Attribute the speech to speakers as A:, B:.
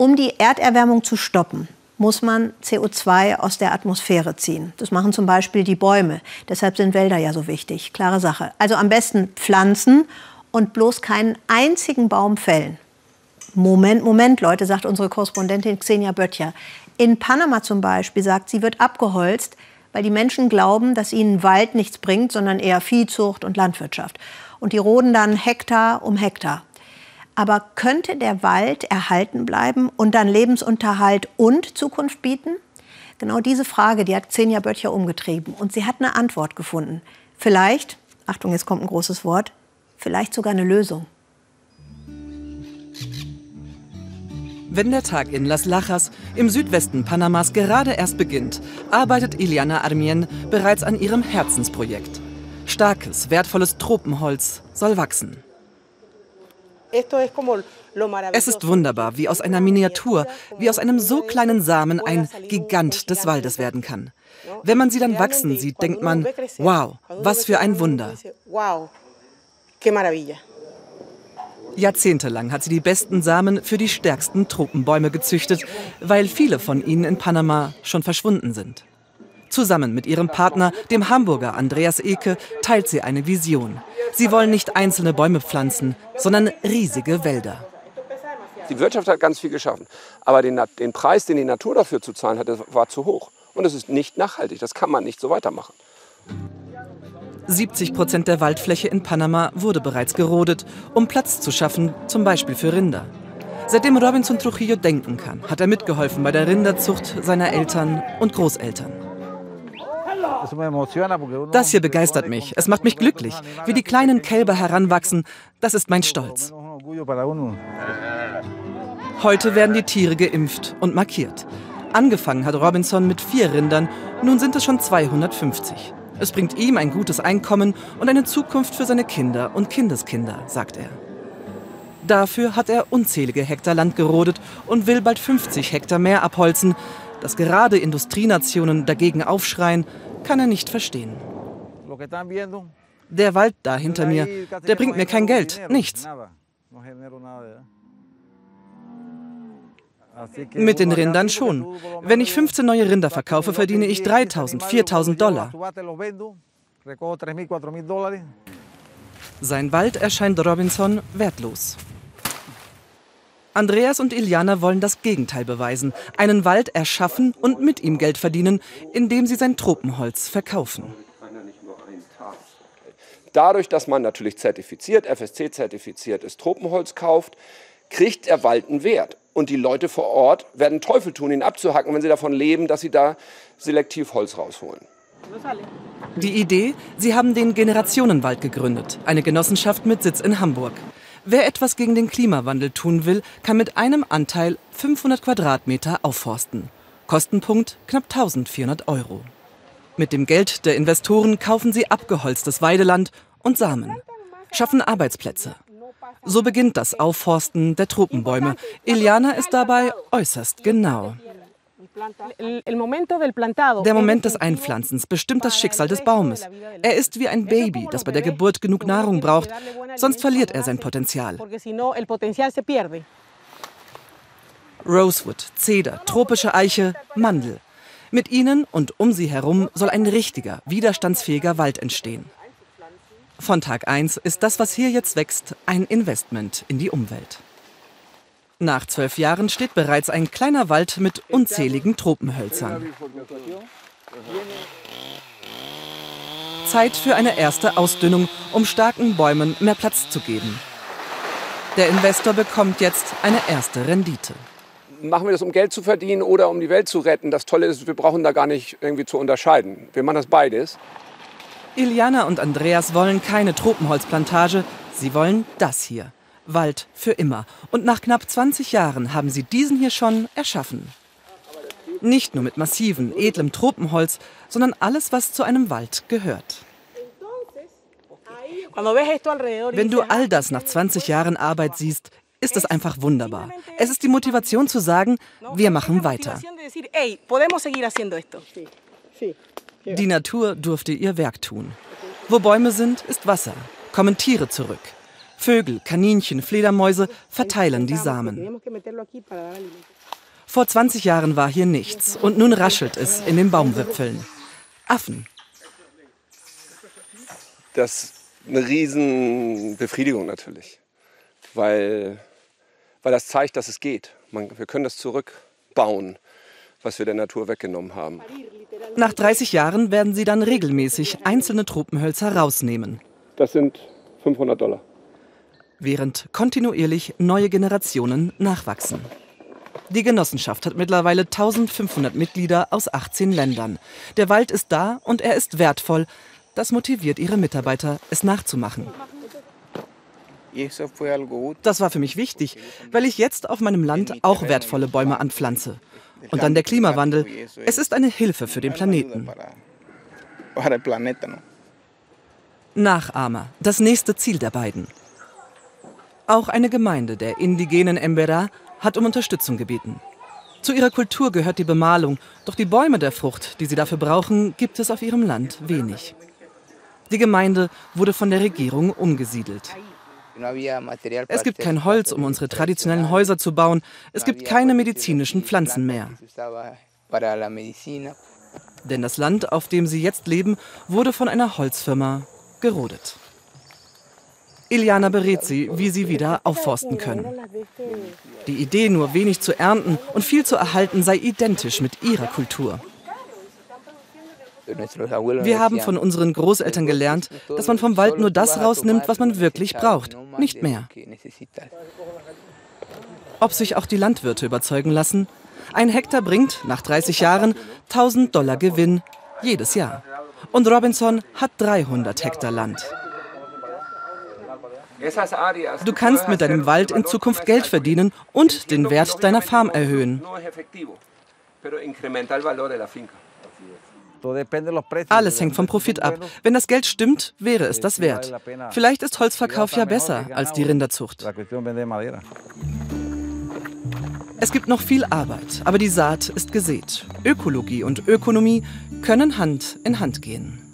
A: Um die Erderwärmung zu stoppen, muss man CO2 aus der Atmosphäre ziehen. Das machen zum Beispiel die Bäume. Deshalb sind Wälder ja so wichtig. Klare Sache. Also am besten pflanzen und bloß keinen einzigen Baum fällen. Moment, Moment, Leute, sagt unsere Korrespondentin Xenia Böttcher. In Panama zum Beispiel sagt sie, wird abgeholzt, weil die Menschen glauben, dass ihnen Wald nichts bringt, sondern eher Viehzucht und Landwirtschaft. Und die roden dann Hektar um Hektar. Aber könnte der Wald erhalten bleiben und dann Lebensunterhalt und Zukunft bieten? Genau diese Frage, die hat Xenia Böttcher umgetrieben. Und sie hat eine Antwort gefunden. Vielleicht, Achtung, jetzt kommt ein großes Wort, vielleicht sogar eine Lösung.
B: Wenn der Tag in Las Lajas im Südwesten Panamas gerade erst beginnt, arbeitet Iliana Armien bereits an ihrem Herzensprojekt. Starkes, wertvolles Tropenholz soll wachsen. Es ist wunderbar, wie aus einer Miniatur, wie aus einem so kleinen Samen ein Gigant des Waldes werden kann. Wenn man sie dann wachsen sieht, denkt man, wow, was für ein Wunder. Jahrzehntelang hat sie die besten Samen für die stärksten Tropenbäume gezüchtet, weil viele von ihnen in Panama schon verschwunden sind. Zusammen mit ihrem Partner, dem Hamburger Andreas Eke, teilt sie eine Vision. Sie wollen nicht einzelne Bäume pflanzen, sondern riesige Wälder.
C: Die Wirtschaft hat ganz viel geschaffen. Aber den, den Preis, den die Natur dafür zu zahlen hat, war zu hoch. Und es ist nicht nachhaltig. Das kann man nicht so weitermachen.
B: 70 Prozent der Waldfläche in Panama wurde bereits gerodet, um Platz zu schaffen, zum Beispiel für Rinder. Seitdem Robinson Trujillo denken kann, hat er mitgeholfen bei der Rinderzucht seiner Eltern und Großeltern. Das hier begeistert mich. Es macht mich glücklich. Wie die kleinen Kälber heranwachsen, das ist mein Stolz. Heute werden die Tiere geimpft und markiert. Angefangen hat Robinson mit vier Rindern, nun sind es schon 250. Es bringt ihm ein gutes Einkommen und eine Zukunft für seine Kinder und Kindeskinder, sagt er. Dafür hat er unzählige Hektar Land gerodet und will bald 50 Hektar mehr abholzen. Dass gerade Industrienationen dagegen aufschreien, kann er nicht verstehen. Der Wald da hinter mir, der bringt mir kein Geld, nichts. Mit den Rindern schon. Wenn ich 15 neue Rinder verkaufe, verdiene ich 3000, 4000 Dollar. Sein Wald erscheint Robinson wertlos. Andreas und Iliana wollen das Gegenteil beweisen, einen Wald erschaffen und mit ihm Geld verdienen, indem sie sein Tropenholz verkaufen.
C: Dadurch, dass man natürlich zertifiziert, FSC-zertifiziertes Tropenholz kauft, kriegt der Wald einen Wert. Und die Leute vor Ort werden Teufel tun, ihn abzuhacken, wenn sie davon leben, dass sie da selektiv Holz rausholen.
B: Die Idee, sie haben den Generationenwald gegründet, eine Genossenschaft mit Sitz in Hamburg. Wer etwas gegen den Klimawandel tun will, kann mit einem Anteil 500 Quadratmeter aufforsten. Kostenpunkt knapp 1400 Euro. Mit dem Geld der Investoren kaufen sie abgeholztes Weideland und Samen, schaffen Arbeitsplätze. So beginnt das Aufforsten der Tropenbäume. Iliana ist dabei äußerst genau. Der Moment des Einpflanzens bestimmt das Schicksal des Baumes. Er ist wie ein Baby, das bei der Geburt genug Nahrung braucht, sonst verliert er sein Potenzial. Rosewood, Zeder, tropische Eiche, Mandel. Mit ihnen und um sie herum soll ein richtiger, widerstandsfähiger Wald entstehen. Von Tag 1 ist das, was hier jetzt wächst, ein Investment in die Umwelt. Nach zwölf Jahren steht bereits ein kleiner Wald mit unzähligen Tropenhölzern. Zeit für eine erste Ausdünnung, um starken Bäumen mehr Platz zu geben. Der Investor bekommt jetzt eine erste Rendite.
C: Machen wir das, um Geld zu verdienen oder um die Welt zu retten? Das Tolle ist, wir brauchen da gar nicht irgendwie zu unterscheiden. Wir machen das beides.
B: Iliana und Andreas wollen keine Tropenholzplantage, sie wollen das hier. Wald für immer. Und nach knapp 20 Jahren haben sie diesen hier schon erschaffen. Nicht nur mit massivem, edlem Tropenholz, sondern alles, was zu einem Wald gehört. Wenn du all das nach 20 Jahren Arbeit siehst, ist es einfach wunderbar. Es ist die Motivation zu sagen, wir machen weiter. Die Natur durfte ihr Werk tun. Wo Bäume sind, ist Wasser. Kommen Tiere zurück. Vögel, Kaninchen, Fledermäuse verteilen die Samen. Vor 20 Jahren war hier nichts und nun raschelt es in den Baumwipfeln. Affen.
C: Das ist eine Riesenbefriedigung natürlich, weil, weil das zeigt, dass es geht. Man, wir können das zurückbauen, was wir der Natur weggenommen haben.
B: Nach 30 Jahren werden sie dann regelmäßig einzelne Tropenhölzer rausnehmen.
C: Das sind 500 Dollar.
B: Während kontinuierlich neue Generationen nachwachsen. Die Genossenschaft hat mittlerweile 1500 Mitglieder aus 18 Ländern. Der Wald ist da und er ist wertvoll. Das motiviert ihre Mitarbeiter, es nachzumachen. Das war für mich wichtig, weil ich jetzt auf meinem Land auch wertvolle Bäume anpflanze. Und dann der Klimawandel. Es ist eine Hilfe für den Planeten. Nachahmer, das nächste Ziel der beiden. Auch eine Gemeinde der indigenen Embera hat um Unterstützung gebeten. Zu ihrer Kultur gehört die Bemalung, doch die Bäume der Frucht, die sie dafür brauchen, gibt es auf ihrem Land wenig. Die Gemeinde wurde von der Regierung umgesiedelt. Es gibt kein Holz, um unsere traditionellen Häuser zu bauen. Es gibt keine medizinischen Pflanzen mehr. Denn das Land, auf dem sie jetzt leben, wurde von einer Holzfirma gerodet. Iliana berät sie, wie sie wieder aufforsten können. Die Idee, nur wenig zu ernten und viel zu erhalten, sei identisch mit ihrer Kultur. Wir haben von unseren Großeltern gelernt, dass man vom Wald nur das rausnimmt, was man wirklich braucht, nicht mehr. Ob sich auch die Landwirte überzeugen lassen? Ein Hektar bringt nach 30 Jahren 1000 Dollar Gewinn jedes Jahr. Und Robinson hat 300 Hektar Land. Du kannst mit deinem Wald in Zukunft Geld verdienen und den Wert deiner Farm erhöhen. Alles hängt vom Profit ab. Wenn das Geld stimmt, wäre es das wert. Vielleicht ist Holzverkauf ja besser als die Rinderzucht. Es gibt noch viel Arbeit, aber die Saat ist gesät. Ökologie und Ökonomie können Hand in Hand gehen.